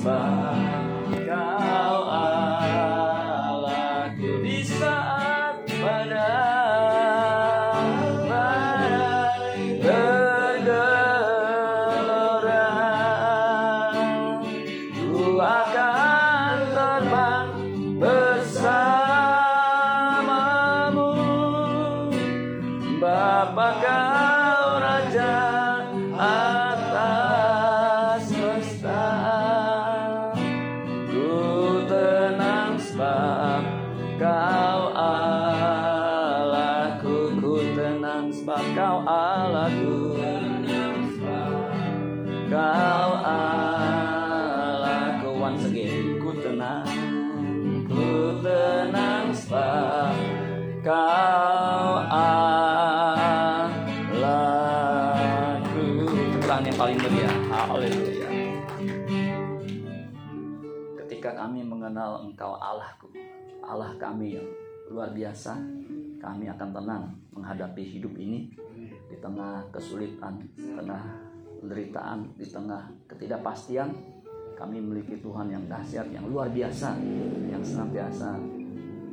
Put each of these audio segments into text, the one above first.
sebab kami yang luar biasa. Kami akan tenang menghadapi hidup ini Di tengah kesulitan Di tengah penderitaan Di tengah ketidakpastian. Kami memiliki Tuhan yang dahsyat Yang luar biasa Yang senantiasa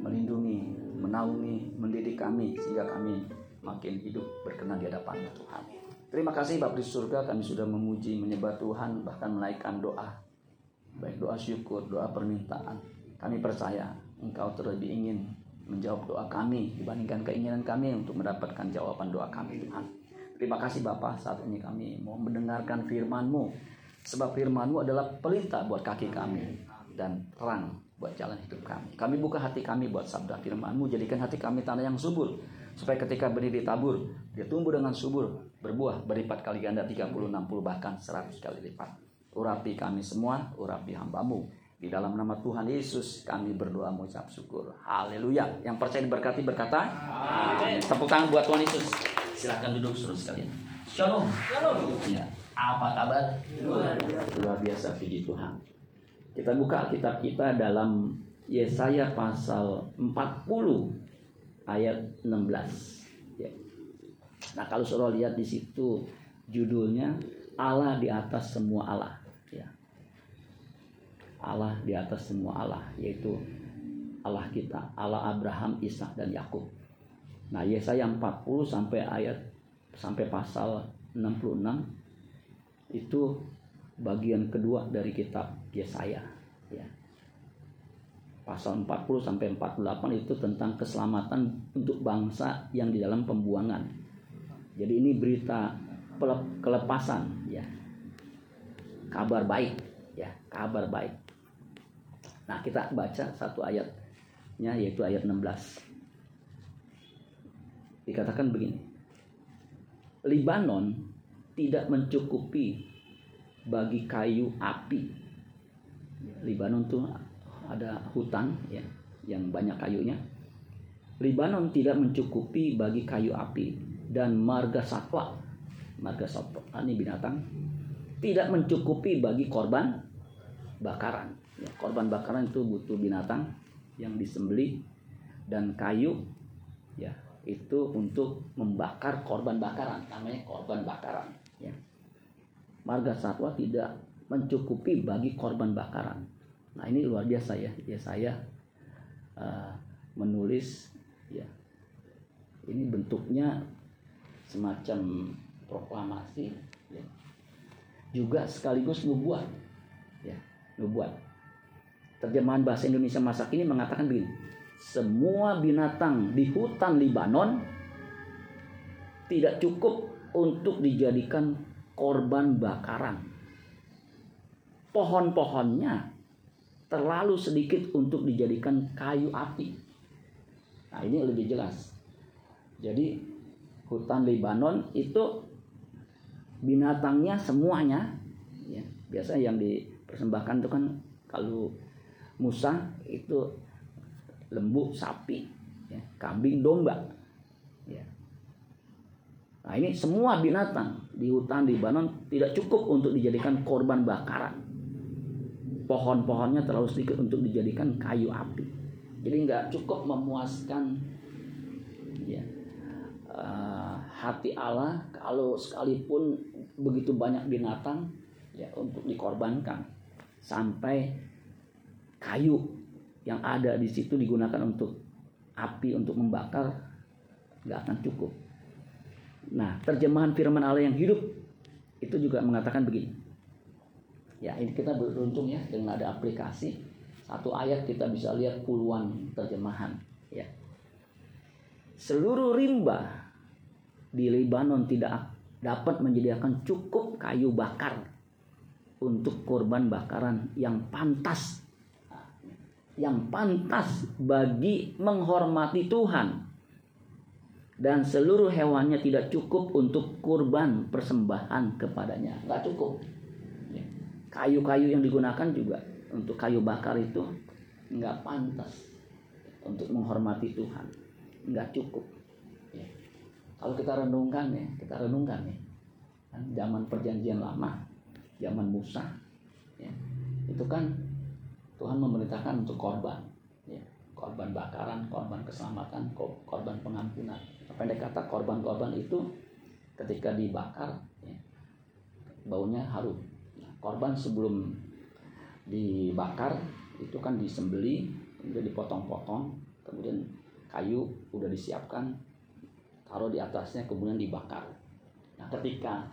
melindungi Menaungi, mendidik kami Sehingga kami makin hidup berkenan di hadapan Tuhan. Terima kasih Bapak di surga kami sudah memuji, menyembah Tuhan, bahkan menaikkan doa. Baik doa syukur, doa permintaan. Kami percaya Engkau terlebih ingin menjawab doa kami dibandingkan keinginan kami untuk mendapatkan jawaban doa kami Tuhan. Terima kasih Bapak saat ini kami mau mendengarkan firman-Mu. Sebab firman-Mu adalah pelita buat kaki kami dan terang buat jalan hidup kami. Kami buka hati kami buat sabda firman-Mu, jadikan hati kami tanah yang subur. Supaya ketika benih ditabur, dia tumbuh dengan subur, berbuah, berlipat kali ganda 30, 60, bahkan 100 kali lipat. Urapi kami semua, urapi hambamu. Di dalam nama Tuhan Yesus kami berdoa mengucap syukur. Haleluya. Yang percaya diberkati berkata. Amin. Tepuk tangan buat Tuhan Yesus. Silahkan duduk suruh sekalian. Shalom. Shalom. Ya. Apa kabar? Luar biasa puji Tuhan. Kita buka kitab kita dalam Yesaya pasal 40 ayat 16. Ya. Nah, kalau saudara lihat di situ judulnya Allah di atas semua Allah, ya. Allah di atas semua Allah, yaitu Allah kita, Allah Abraham, Ishak dan Yakub. Nah, Yesaya 40 sampai ayat sampai pasal 66 itu bagian kedua dari kitab Yesaya, ya pasal 40 sampai 48 itu tentang keselamatan untuk bangsa yang di dalam pembuangan. Jadi ini berita kelepasan ya. Kabar baik ya, kabar baik. Nah, kita baca satu ayatnya yaitu ayat 16. Dikatakan begini. Libanon tidak mencukupi bagi kayu api. Libanon tuh ada hutan ya yang banyak kayunya. Libanon tidak mencukupi bagi kayu api dan marga satwa. Marga satwa ini binatang tidak mencukupi bagi korban bakaran. Ya, korban bakaran itu butuh binatang yang disembeli dan kayu ya itu untuk membakar korban bakaran namanya korban bakaran ya. Marga satwa tidak mencukupi bagi korban bakaran Nah ini luar biasa ya, ya saya uh, menulis ya ini bentuknya semacam proklamasi ya. juga sekaligus nubuat ya nubuat terjemahan bahasa Indonesia masa kini mengatakan begini semua binatang di hutan Libanon tidak cukup untuk dijadikan korban bakaran pohon-pohonnya terlalu sedikit untuk dijadikan kayu api. Nah, ini lebih jelas. Jadi hutan Lebanon itu binatangnya semuanya ya. Biasa yang dipersembahkan itu kan kalau Musa itu lembu, sapi, ya, kambing, domba. Ya. Nah, ini semua binatang di hutan Lebanon tidak cukup untuk dijadikan korban bakaran pohon-pohonnya terlalu sedikit untuk dijadikan kayu api. Jadi nggak cukup memuaskan ya, uh, hati Allah kalau sekalipun begitu banyak binatang ya untuk dikorbankan sampai kayu yang ada di situ digunakan untuk api untuk membakar nggak akan cukup. Nah, terjemahan firman Allah yang hidup itu juga mengatakan begini. Ya, ini kita beruntung ya dengan ada aplikasi. Satu ayat kita bisa lihat puluhan terjemahan, ya. Seluruh rimba di Lebanon tidak dapat menyediakan cukup kayu bakar untuk korban bakaran yang pantas yang pantas bagi menghormati Tuhan. Dan seluruh hewannya tidak cukup untuk kurban persembahan kepadanya. Nggak cukup. Ya. kayu-kayu yang digunakan juga untuk kayu bakar itu nggak pantas untuk menghormati Tuhan. Nggak cukup. Ya. kalau kita renungkan ya kita renungkan ya. Kan zaman perjanjian lama zaman Musa ya, itu kan Tuhan memerintahkan untuk korban ya, korban bakaran korban keselamatan korban pengampunan. Pendek kata korban-korban itu ketika dibakar ya, baunya harum. Nah, korban sebelum dibakar itu kan disembeli kemudian dipotong-potong kemudian kayu udah disiapkan taruh di atasnya kemudian dibakar. Nah ketika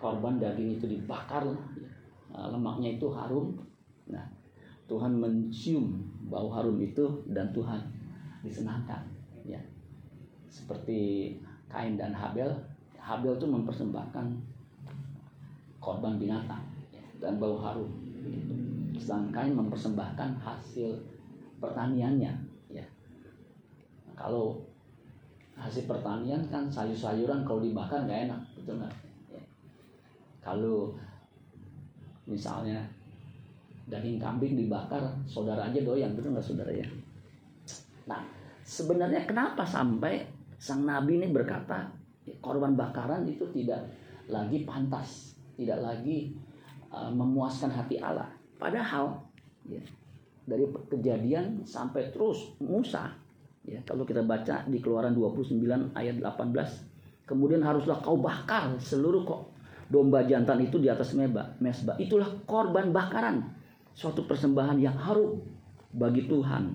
korban daging itu dibakar eh, lemaknya itu harum nah Tuhan mencium bau harum itu dan Tuhan disenangkan ya. Seperti Kain dan Habel Habel itu mempersembahkan korban binatang ya, dan bau harum gitu. Kain mempersembahkan hasil pertaniannya ya. Kalau hasil pertanian kan sayur-sayuran kalau dibakar nggak enak betul nggak? Kalau misalnya daging kambing dibakar saudara aja doyan betul nggak saudara ya nah sebenarnya kenapa sampai sang nabi ini berkata korban bakaran itu tidak lagi pantas tidak lagi uh, memuaskan hati Allah padahal ya, dari kejadian sampai terus Musa ya kalau kita baca di keluaran 29 ayat 18 kemudian haruslah kau bakar seluruh kok domba jantan itu di atas meba, mesbah. Itulah korban bakaran. Suatu persembahan yang harum bagi Tuhan.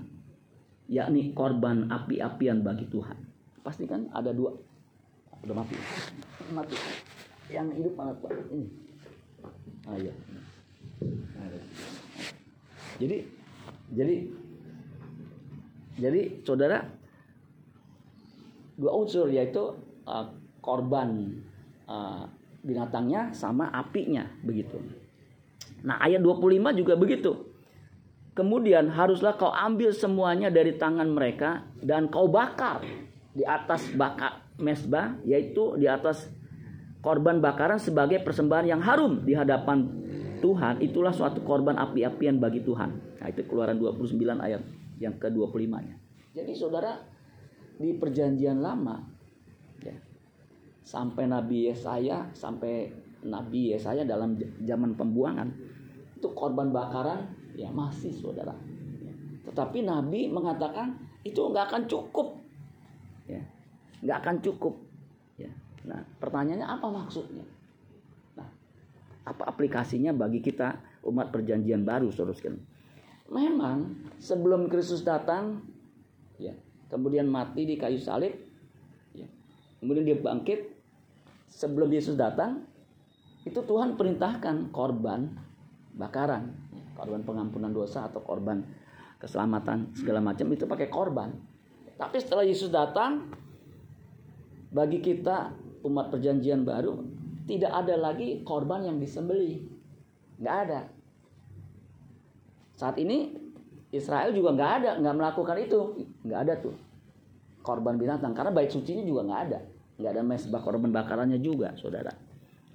Yakni korban api-apian bagi Tuhan. Pasti kan ada dua. Udah mati. Mati. Yang hidup mana Pak? Ini. Ah, iya. Jadi jadi jadi saudara dua unsur yaitu uh, korban uh, binatangnya sama apinya begitu. Nah, ayat 25 juga begitu. Kemudian haruslah kau ambil semuanya dari tangan mereka dan kau bakar di atas bakar mesbah yaitu di atas korban bakaran sebagai persembahan yang harum di hadapan Tuhan itulah suatu korban api-apian bagi Tuhan. Nah, itu keluaran 29 ayat yang ke-25-nya. Jadi saudara di perjanjian lama sampai Nabi Yesaya sampai Nabi Yesaya dalam zaman pembuangan itu korban bakaran ya masih saudara. Tetapi Nabi mengatakan itu nggak akan cukup. Ya. Nggak akan cukup. Ya. Nah pertanyaannya apa maksudnya? Nah apa aplikasinya bagi kita umat perjanjian baru saudara memang sebelum Kristus datang ya kemudian mati di kayu salib ya, kemudian dia bangkit sebelum Yesus datang itu Tuhan perintahkan korban bakaran, korban pengampunan dosa atau korban keselamatan segala macam itu pakai korban. Tapi setelah Yesus datang bagi kita umat perjanjian baru tidak ada lagi korban yang disembeli. Nggak ada. Saat ini Israel juga nggak ada, nggak melakukan itu, nggak ada tuh korban binatang karena bait sucinya juga nggak ada nggak ada mesbah korban bakarannya juga saudara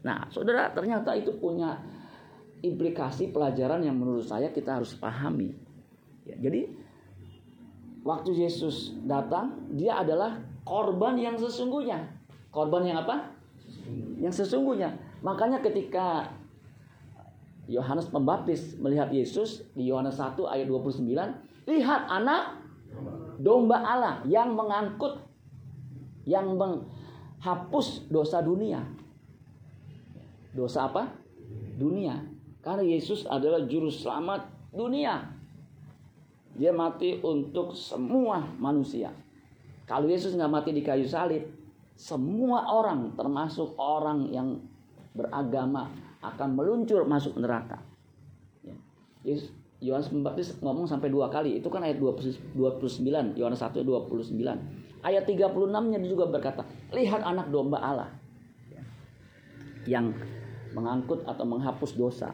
nah saudara ternyata itu punya implikasi pelajaran yang menurut saya kita harus pahami. Ya, jadi waktu Yesus datang dia adalah korban yang sesungguhnya. Korban yang apa? Yang sesungguhnya. Makanya ketika Yohanes Pembaptis melihat Yesus di Yohanes 1 ayat 29 lihat anak domba Allah yang mengangkut yang meng, hapus dosa dunia. Dosa apa? Dunia. Karena Yesus adalah juru selamat dunia. Dia mati untuk semua manusia. Kalau Yesus nggak mati di kayu salib, semua orang termasuk orang yang beragama akan meluncur masuk neraka. Ya. Yesus Yohanes Pembaptis ngomong sampai dua kali. Itu kan ayat 29, Yohanes 1 29. Ayat 36-nya juga berkata, "Lihat anak domba Allah." Ya. Yang mengangkut atau menghapus dosa.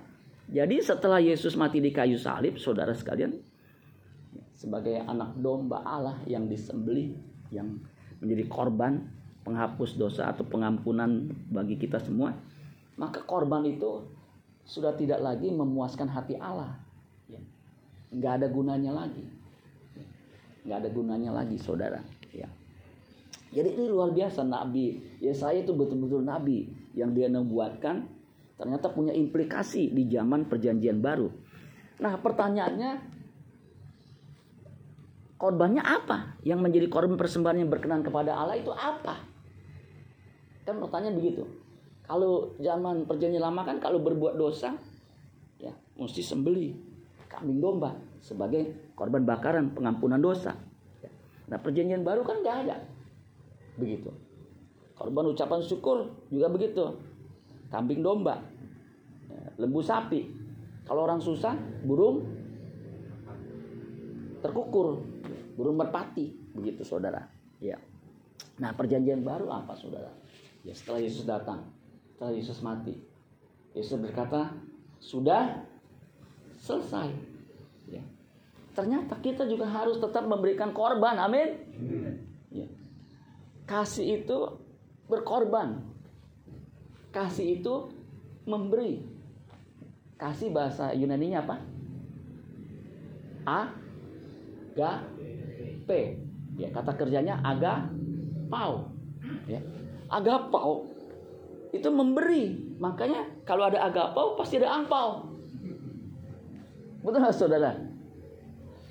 Jadi setelah Yesus mati di kayu salib, saudara sekalian, sebagai anak domba Allah yang disembelih, yang menjadi korban penghapus dosa atau pengampunan bagi kita semua, maka korban itu sudah tidak lagi memuaskan hati Allah. Nggak ada gunanya lagi. Nggak ada gunanya lagi saudara. Ya. Jadi ini luar biasa nabi ya saya itu betul-betul nabi yang dia membuatkan ternyata punya implikasi di zaman perjanjian baru nah pertanyaannya korbannya apa yang menjadi korban persembahan yang berkenan kepada Allah itu apa kan pertanyaan begitu kalau zaman perjanjian lama kan kalau berbuat dosa ya mesti sembeli kambing domba sebagai korban bakaran pengampunan dosa. Nah perjanjian baru kan nggak ada begitu. Korban ucapan syukur juga begitu. Kambing domba, ya, lembu sapi. Kalau orang susah, burung terkukur, burung merpati, begitu saudara. Ya. Nah perjanjian baru apa saudara? Ya setelah Yesus datang, setelah Yesus mati, Yesus berkata, sudah selesai. Ya. Ternyata kita juga harus tetap memberikan korban. Amin. Ya. Kasih itu berkorban. Kasih itu memberi. Kasih bahasa Yunani-nya apa? A ga p. Ya, kata kerjanya aga pau. Ya. Agapau itu memberi. Makanya kalau ada agapau pasti ada angpau. Betul saudara?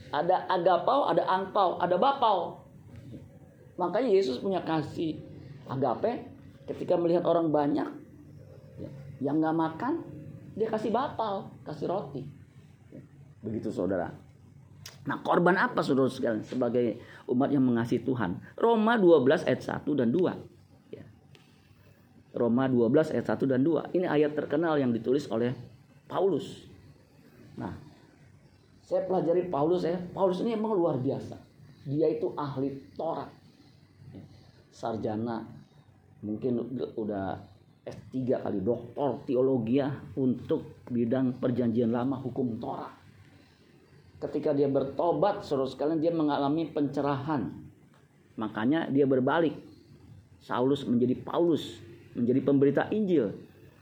Ada agapau, ada angpau, ada bapau. Makanya Yesus punya kasih agape ketika melihat orang banyak ya, yang nggak makan, dia kasih bapau, kasih roti. Begitu saudara. Nah korban apa saudara sekalian sebagai umat yang mengasihi Tuhan? Roma 12 ayat 1 dan 2. Ya. Roma 12 ayat 1 dan 2. Ini ayat terkenal yang ditulis oleh Paulus. Nah saya pelajari Paulus ya. Paulus ini emang luar biasa. Dia itu ahli Taurat. Sarjana mungkin udah S3 kali doktor teologi ya untuk bidang perjanjian lama hukum Torah. Ketika dia bertobat, saudara sekalian dia mengalami pencerahan. Makanya dia berbalik. Saulus menjadi Paulus, menjadi pemberita Injil.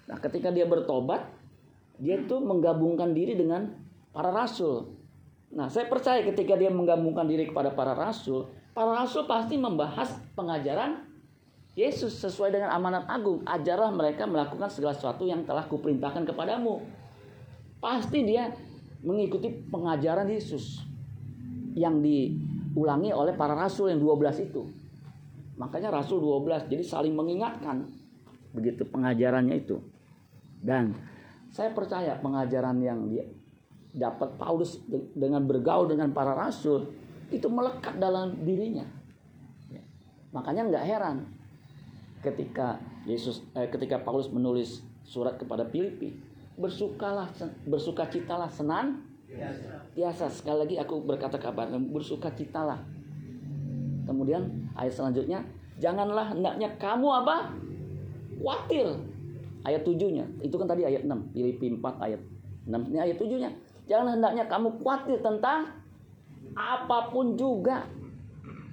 Nah, ketika dia bertobat, dia tuh menggabungkan diri dengan para rasul. Nah, saya percaya ketika dia menggabungkan diri kepada para rasul, para rasul pasti membahas pengajaran Yesus sesuai dengan amanat agung. Ajarlah mereka melakukan segala sesuatu yang telah kuperintahkan kepadamu. Pasti dia mengikuti pengajaran Yesus yang diulangi oleh para rasul yang 12 itu. Makanya rasul 12 jadi saling mengingatkan begitu pengajarannya itu. Dan saya percaya pengajaran yang dia dapat Paulus dengan bergaul dengan para rasul itu melekat dalam dirinya. Ya. Makanya nggak heran ketika Yesus eh, ketika Paulus menulis surat kepada Filipi bersukalah bersukacitalah senang biasa. Sekali lagi aku berkata kabar bersukacitalah. Kemudian ayat selanjutnya janganlah hendaknya kamu apa? Khawatir. Ayat tujuhnya itu kan tadi ayat 6 Filipi 4 ayat 6 ini ayat tujuhnya Jangan hendaknya kamu khawatir tentang apa pun juga.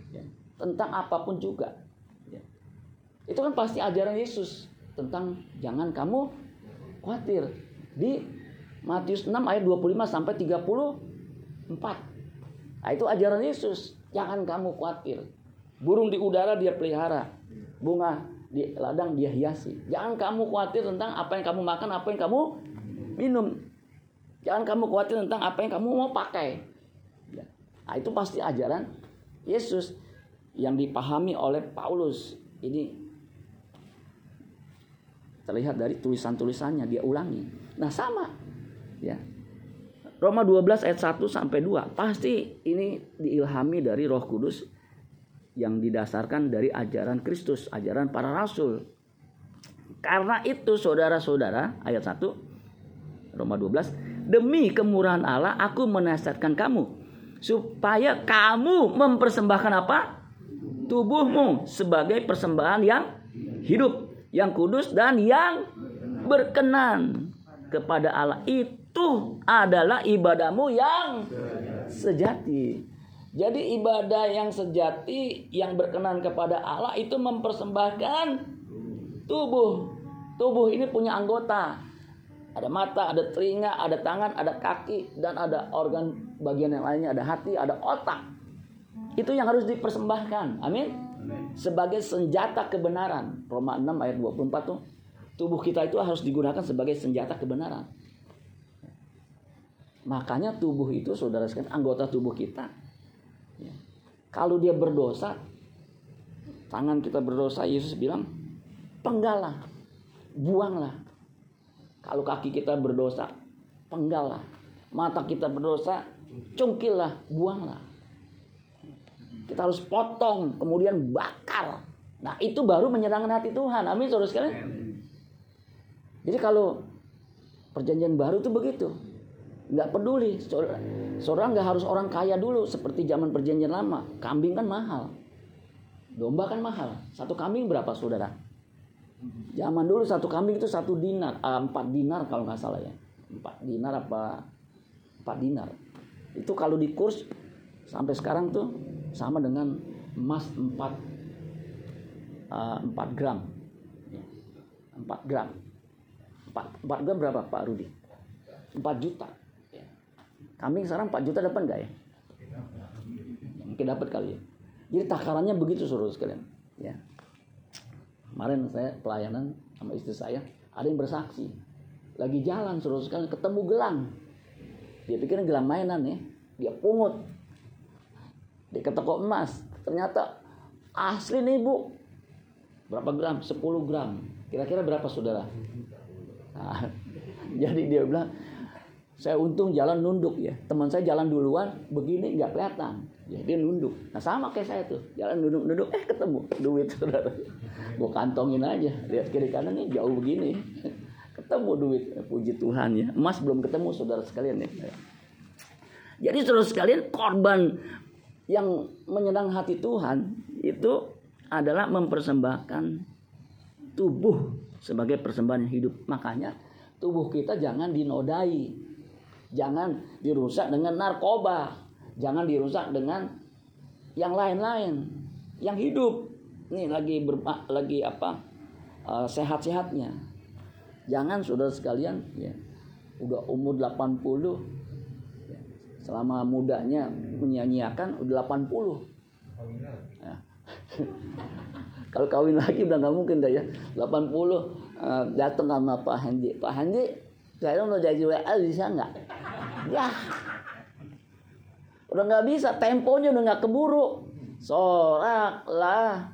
Ya, tentang apa pun juga. Itu kan pasti ajaran Yesus tentang jangan kamu khawatir. Di Matius 6 ayat 25 sampai 34. Nah, itu ajaran Yesus. Jangan kamu khawatir. Burung di udara dia pelihara. Bunga di ladang dia hiasi. Jangan kamu khawatir tentang apa yang kamu makan, apa yang kamu minum. Jangan kamu khawatir tentang apa yang kamu mau pakai. Ya. Nah, itu pasti ajaran Yesus yang dipahami oleh Paulus. Ini terlihat dari tulisan-tulisannya dia ulangi. Nah sama Ya. Roma 12 ayat 1 sampai 2. Pasti ini diilhami dari Roh Kudus yang didasarkan dari ajaran Kristus, ajaran para rasul. Karena itu saudara-saudara, ayat 1 Roma 12, demi kemurahan Allah aku menasihatkan kamu supaya kamu mempersembahkan apa? Tubuhmu sebagai persembahan yang hidup, yang kudus dan yang berkenan kepada Allah. Itu adalah ibadahmu yang sejati. Jadi ibadah yang sejati yang berkenan kepada Allah itu mempersembahkan tubuh. Tubuh ini punya anggota. Ada mata, ada telinga, ada tangan, ada kaki, dan ada organ bagian yang lainnya, ada hati, ada otak. Itu yang harus dipersembahkan. Amin. Sebagai senjata kebenaran. Roma 6 ayat 24 tuh. Tubuh kita itu harus digunakan sebagai senjata kebenaran. Makanya tubuh itu saudara sekalian anggota tubuh kita. Ya. Kalau dia berdosa, tangan kita berdosa, Yesus bilang, penggalah, buanglah. Kalau kaki kita berdosa, penggalah. Mata kita berdosa, cungkillah, buanglah. Kita harus potong, kemudian bakar. Nah itu baru menyenangkan hati Tuhan. Amin saudara sekalian. Jadi kalau perjanjian baru itu begitu. Nggak peduli. Seorang nggak harus orang kaya dulu seperti zaman perjanjian lama. Kambing kan mahal. Domba kan mahal. Satu kambing berapa saudara? Zaman dulu satu kambing itu satu dinar. Uh, empat dinar kalau nggak salah ya. Empat dinar apa empat dinar? Itu kalau di kurs sampai sekarang tuh sama dengan emas empat uh, empat gram empat gram empat empat gram berapa Pak Rudi empat juta Kambing sekarang 4 juta dapat nggak ya? Mungkin dapat kali ya. Jadi takarannya begitu suruh sekalian. Ya. Kemarin saya pelayanan sama istri saya, ada yang bersaksi. Lagi jalan suruh sekalian ketemu gelang. Dia pikir gelang mainan ya. Dia pungut. Ke toko emas. Ternyata asli nih bu. Berapa gram? 10 gram. Kira-kira berapa saudara? Nah, jadi dia bilang, saya untung jalan nunduk ya. Teman saya jalan duluan, begini nggak kelihatan. Dia nunduk. Nah sama kayak saya tuh, jalan nunduk-nunduk, eh ketemu duit saudara. Gue kantongin aja, lihat kiri kanan nih jauh begini. Ketemu duit, puji Tuhan ya. Emas belum ketemu saudara sekalian ya. Jadi saudara sekalian korban yang menyenang hati Tuhan itu adalah mempersembahkan tubuh sebagai persembahan hidup. Makanya tubuh kita jangan dinodai Jangan dirusak dengan narkoba. Jangan dirusak dengan yang lain-lain. Yang hidup. Nih lagi ber, lagi apa? Uh, sehat-sehatnya. Jangan saudara sekalian ya. Udah umur 80 ya, selama mudanya menyanyiakan udah 80. Ya. Kalau kawin lagi udah nggak mungkin dah ya. 80 uh, datang sama Pak Handi. Pak Handi, saya mau jadi WA bisa nggak? Ya. Udah nggak bisa, temponya udah nggak keburu. Sorak lah.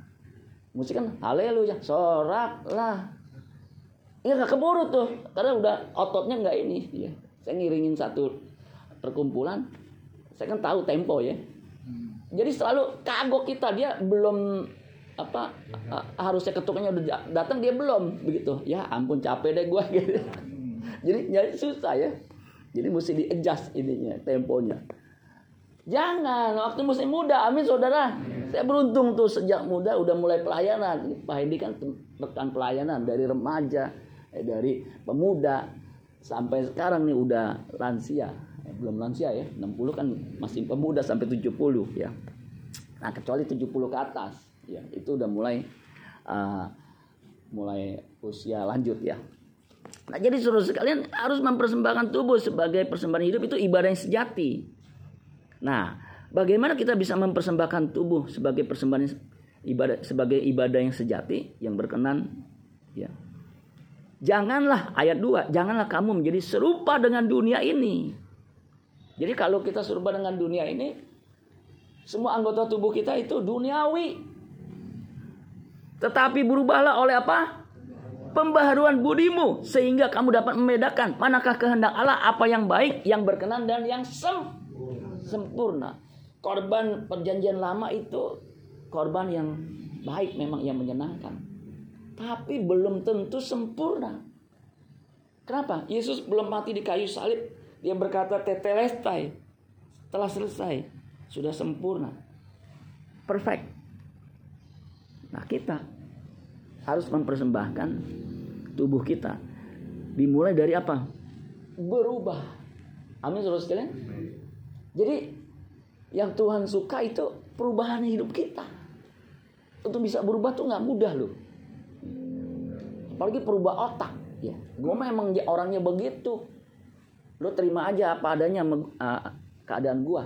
Musik kan haleluya, sorak lah. Ya nggak keburu tuh, karena udah ototnya nggak ini. Ya. Saya ngiringin satu perkumpulan, saya kan tahu tempo ya. Jadi selalu kagok kita dia belum apa harusnya ketuknya udah datang dia belum begitu ya ampun capek deh gue gitu jadi jadi susah ya jadi mesti di adjust ininya, temponya. Jangan, waktu masih muda, amin saudara. Saya beruntung tuh sejak muda udah mulai pelayanan. Pak Hendi kan rekan pelayanan dari remaja, eh, dari pemuda sampai sekarang nih udah lansia. Belum lansia ya, 60 kan masih pemuda sampai 70 ya. Nah, kecuali 70 ke atas, ya itu udah mulai uh, mulai usia lanjut ya. Nah, jadi suruh sekalian harus mempersembahkan tubuh sebagai persembahan hidup itu ibadah yang sejati. Nah, bagaimana kita bisa mempersembahkan tubuh sebagai persembahan ibadah sebagai ibadah yang sejati yang berkenan ya. Janganlah ayat 2, janganlah kamu menjadi serupa dengan dunia ini. Jadi kalau kita serupa dengan dunia ini semua anggota tubuh kita itu duniawi. Tetapi berubahlah oleh apa? pembaharuan budimu sehingga kamu dapat membedakan manakah kehendak Allah, apa yang baik, yang berkenan dan yang sem sempurna. Korban perjanjian lama itu korban yang baik memang yang menyenangkan. Tapi belum tentu sempurna. Kenapa? Yesus belum mati di kayu salib. Dia berkata tetelestai. Telah selesai. Sudah sempurna. Perfect. Nah kita harus mempersembahkan tubuh kita. Dimulai dari apa? Berubah. Amin saudara sekalian. Jadi yang Tuhan suka itu perubahan hidup kita. Untuk bisa berubah tuh nggak mudah loh. Apalagi perubah otak. Ya, gue memang orangnya begitu. Lo terima aja apa adanya uh, keadaan gue.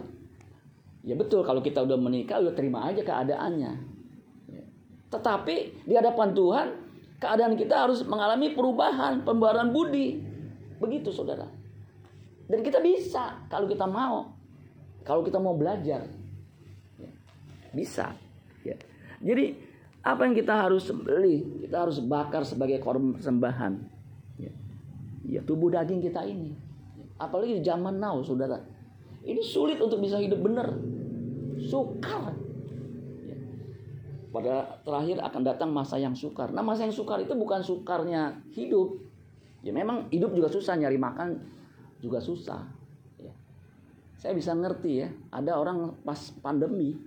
Ya betul kalau kita udah menikah udah terima aja keadaannya. Ya. Tetapi di hadapan Tuhan keadaan kita harus mengalami perubahan, pembaruan budi. Begitu saudara. Dan kita bisa kalau kita mau. Kalau kita mau belajar. Ya. Bisa. Ya. Jadi apa yang kita harus beli? Kita harus bakar sebagai korban persembahan. Ya. ya tubuh daging kita ini. Apalagi di zaman now, saudara. Ini sulit untuk bisa hidup benar. Sukar. Ya. Pada terakhir akan datang masa yang sukar. Nah masa yang sukar itu bukan sukarnya hidup. Ya memang hidup juga susah, nyari makan juga susah. Ya. Saya bisa ngerti ya, ada orang pas pandemi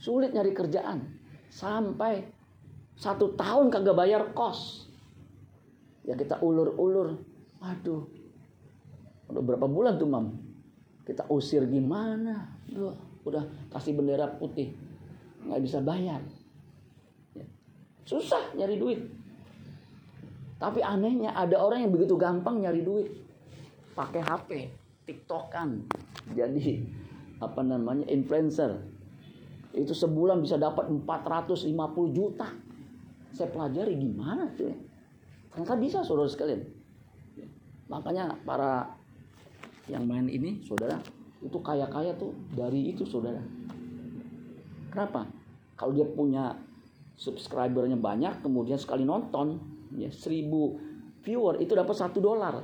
sulit nyari kerjaan sampai satu tahun kagak bayar kos. Ya kita ulur-ulur, waduh, udah berapa bulan tuh mam? Kita usir gimana? Duh, udah kasih bendera putih, nggak bisa bayar. Ya. Susah nyari duit. Tapi anehnya ada orang yang begitu gampang nyari duit. Pakai HP, tiktokan. Jadi apa namanya influencer. Itu sebulan bisa dapat 450 juta. Saya pelajari gimana tuh ya. Ternyata bisa saudara sekalian. Makanya para yang main ini saudara itu kaya-kaya tuh dari itu saudara. Kenapa? Kalau dia punya subscribernya banyak kemudian sekali nonton ya seribu viewer itu dapat satu dolar.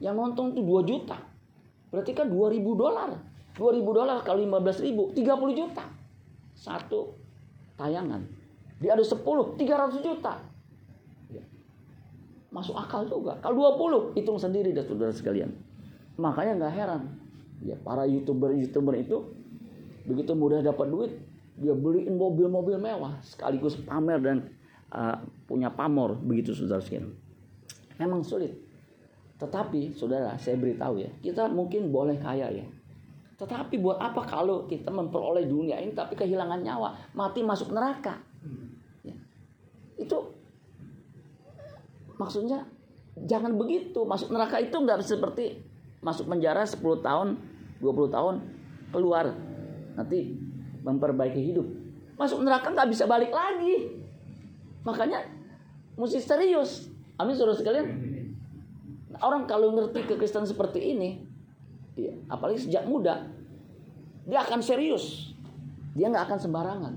Yang nonton itu 2 juta. Berarti kan 2000 dolar. 2000 dolar kali 15 ribu 30 juta. Satu tayangan. Dia ada 10 300 juta. Ya. masuk akal juga. Kalau 20 hitung sendiri dah saudara sekalian Makanya nggak heran ya para youtuber-youtuber itu begitu mudah dapat duit dia beliin mobil-mobil mewah sekaligus pamer dan uh, punya pamor begitu saudara sekalian. Memang sulit. Tetapi saudara saya beritahu ya kita mungkin boleh kaya ya. Tetapi buat apa kalau kita memperoleh dunia ini tapi kehilangan nyawa mati masuk neraka? Ya. Itu maksudnya jangan begitu masuk neraka itu nggak seperti masuk penjara 10 tahun, 20 tahun, keluar. Nanti memperbaiki hidup. Masuk neraka nggak bisa balik lagi. Makanya mesti serius. Amin saudara sekalian. Orang kalau ngerti kekristenan seperti ini, ya, apalagi sejak muda, dia akan serius. Dia nggak akan sembarangan.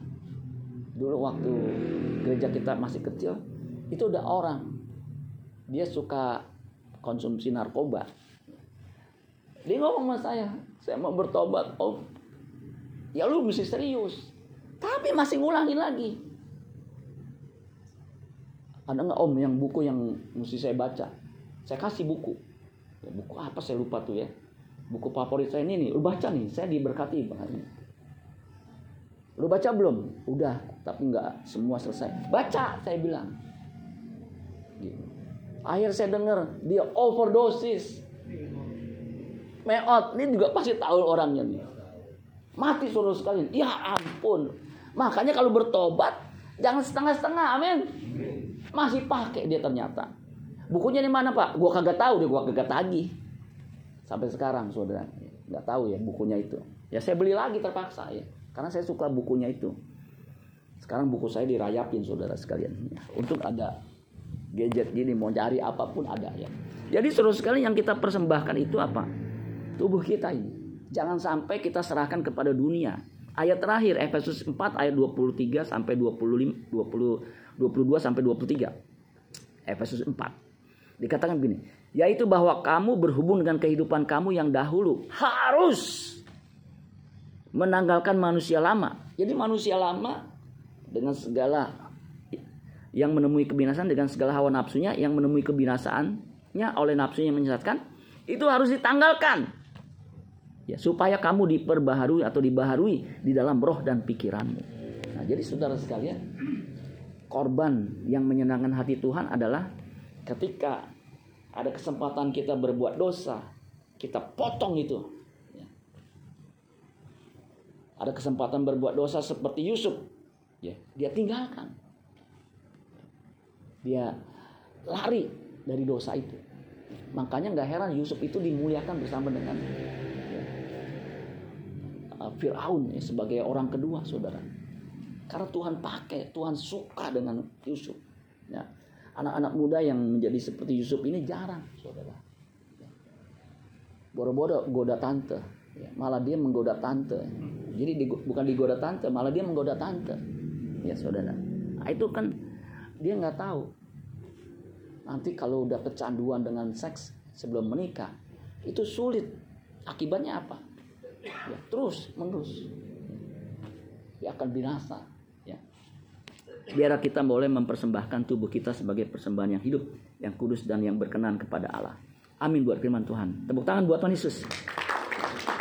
Dulu waktu gereja kita masih kecil, itu udah orang. Dia suka konsumsi narkoba dia ngomong sama saya, saya mau bertobat. Oh, ya lu mesti serius. Tapi masih ngulangin lagi. Ada nggak om yang buku yang mesti saya baca? Saya kasih buku. Ya, buku apa saya lupa tuh ya. Buku favorit saya ini nih. Lu baca nih, saya diberkati banget. Lu baca belum? Udah, tapi nggak semua selesai. Baca, saya bilang. Gitu. Akhir saya dengar dia overdosis meot ini juga pasti tahu orangnya nih. Mati suruh sekalian ya ampun. Makanya kalau bertobat jangan setengah-setengah amin. Masih pakai dia ternyata. Bukunya di mana pak? Gua kagak tahu deh gua kagak tagih. Sampai sekarang saudara. Nggak tahu ya bukunya itu. Ya saya beli lagi terpaksa ya. Karena saya suka bukunya itu. Sekarang buku saya dirayapin saudara sekalian. Ya, untuk ada gadget gini mau cari apa pun ada ya. Jadi seluruh sekali yang kita persembahkan itu apa tubuh kita ini. Jangan sampai kita serahkan kepada dunia. Ayat terakhir Efesus 4 ayat 23 sampai 25 20 22 sampai 23. Efesus 4. Dikatakan begini, yaitu bahwa kamu berhubung dengan kehidupan kamu yang dahulu harus menanggalkan manusia lama. Jadi manusia lama dengan segala yang menemui kebinasan dengan segala hawa nafsunya yang menemui kebinasaannya oleh nafsunya yang menyesatkan itu harus ditanggalkan ya supaya kamu diperbaharui atau dibaharui di dalam roh dan pikiranmu. Nah, jadi saudara sekalian, korban yang menyenangkan hati Tuhan adalah ketika ada kesempatan kita berbuat dosa, kita potong itu. Ya. Ada kesempatan berbuat dosa seperti Yusuf, ya, dia tinggalkan dia lari dari dosa itu. Makanya nggak heran Yusuf itu dimuliakan bersama dengan Fir'aun ya, sebagai orang kedua, saudara. Karena Tuhan pakai, Tuhan suka dengan Yusuf. Ya. Anak-anak muda yang menjadi seperti Yusuf ini jarang, saudara. Boro-boro goda tante, ya. malah dia menggoda tante. Jadi di, bukan digoda tante, malah dia menggoda tante. Ya saudara. Nah, itu kan dia nggak tahu nanti kalau udah kecanduan dengan seks sebelum menikah itu sulit akibatnya apa ya, terus menerus. Ya akan binasa ya. Biar kita boleh mempersembahkan tubuh kita sebagai persembahan yang hidup yang kudus dan yang berkenan kepada Allah. Amin buat firman Tuhan. Tepuk tangan buat Tuhan Yesus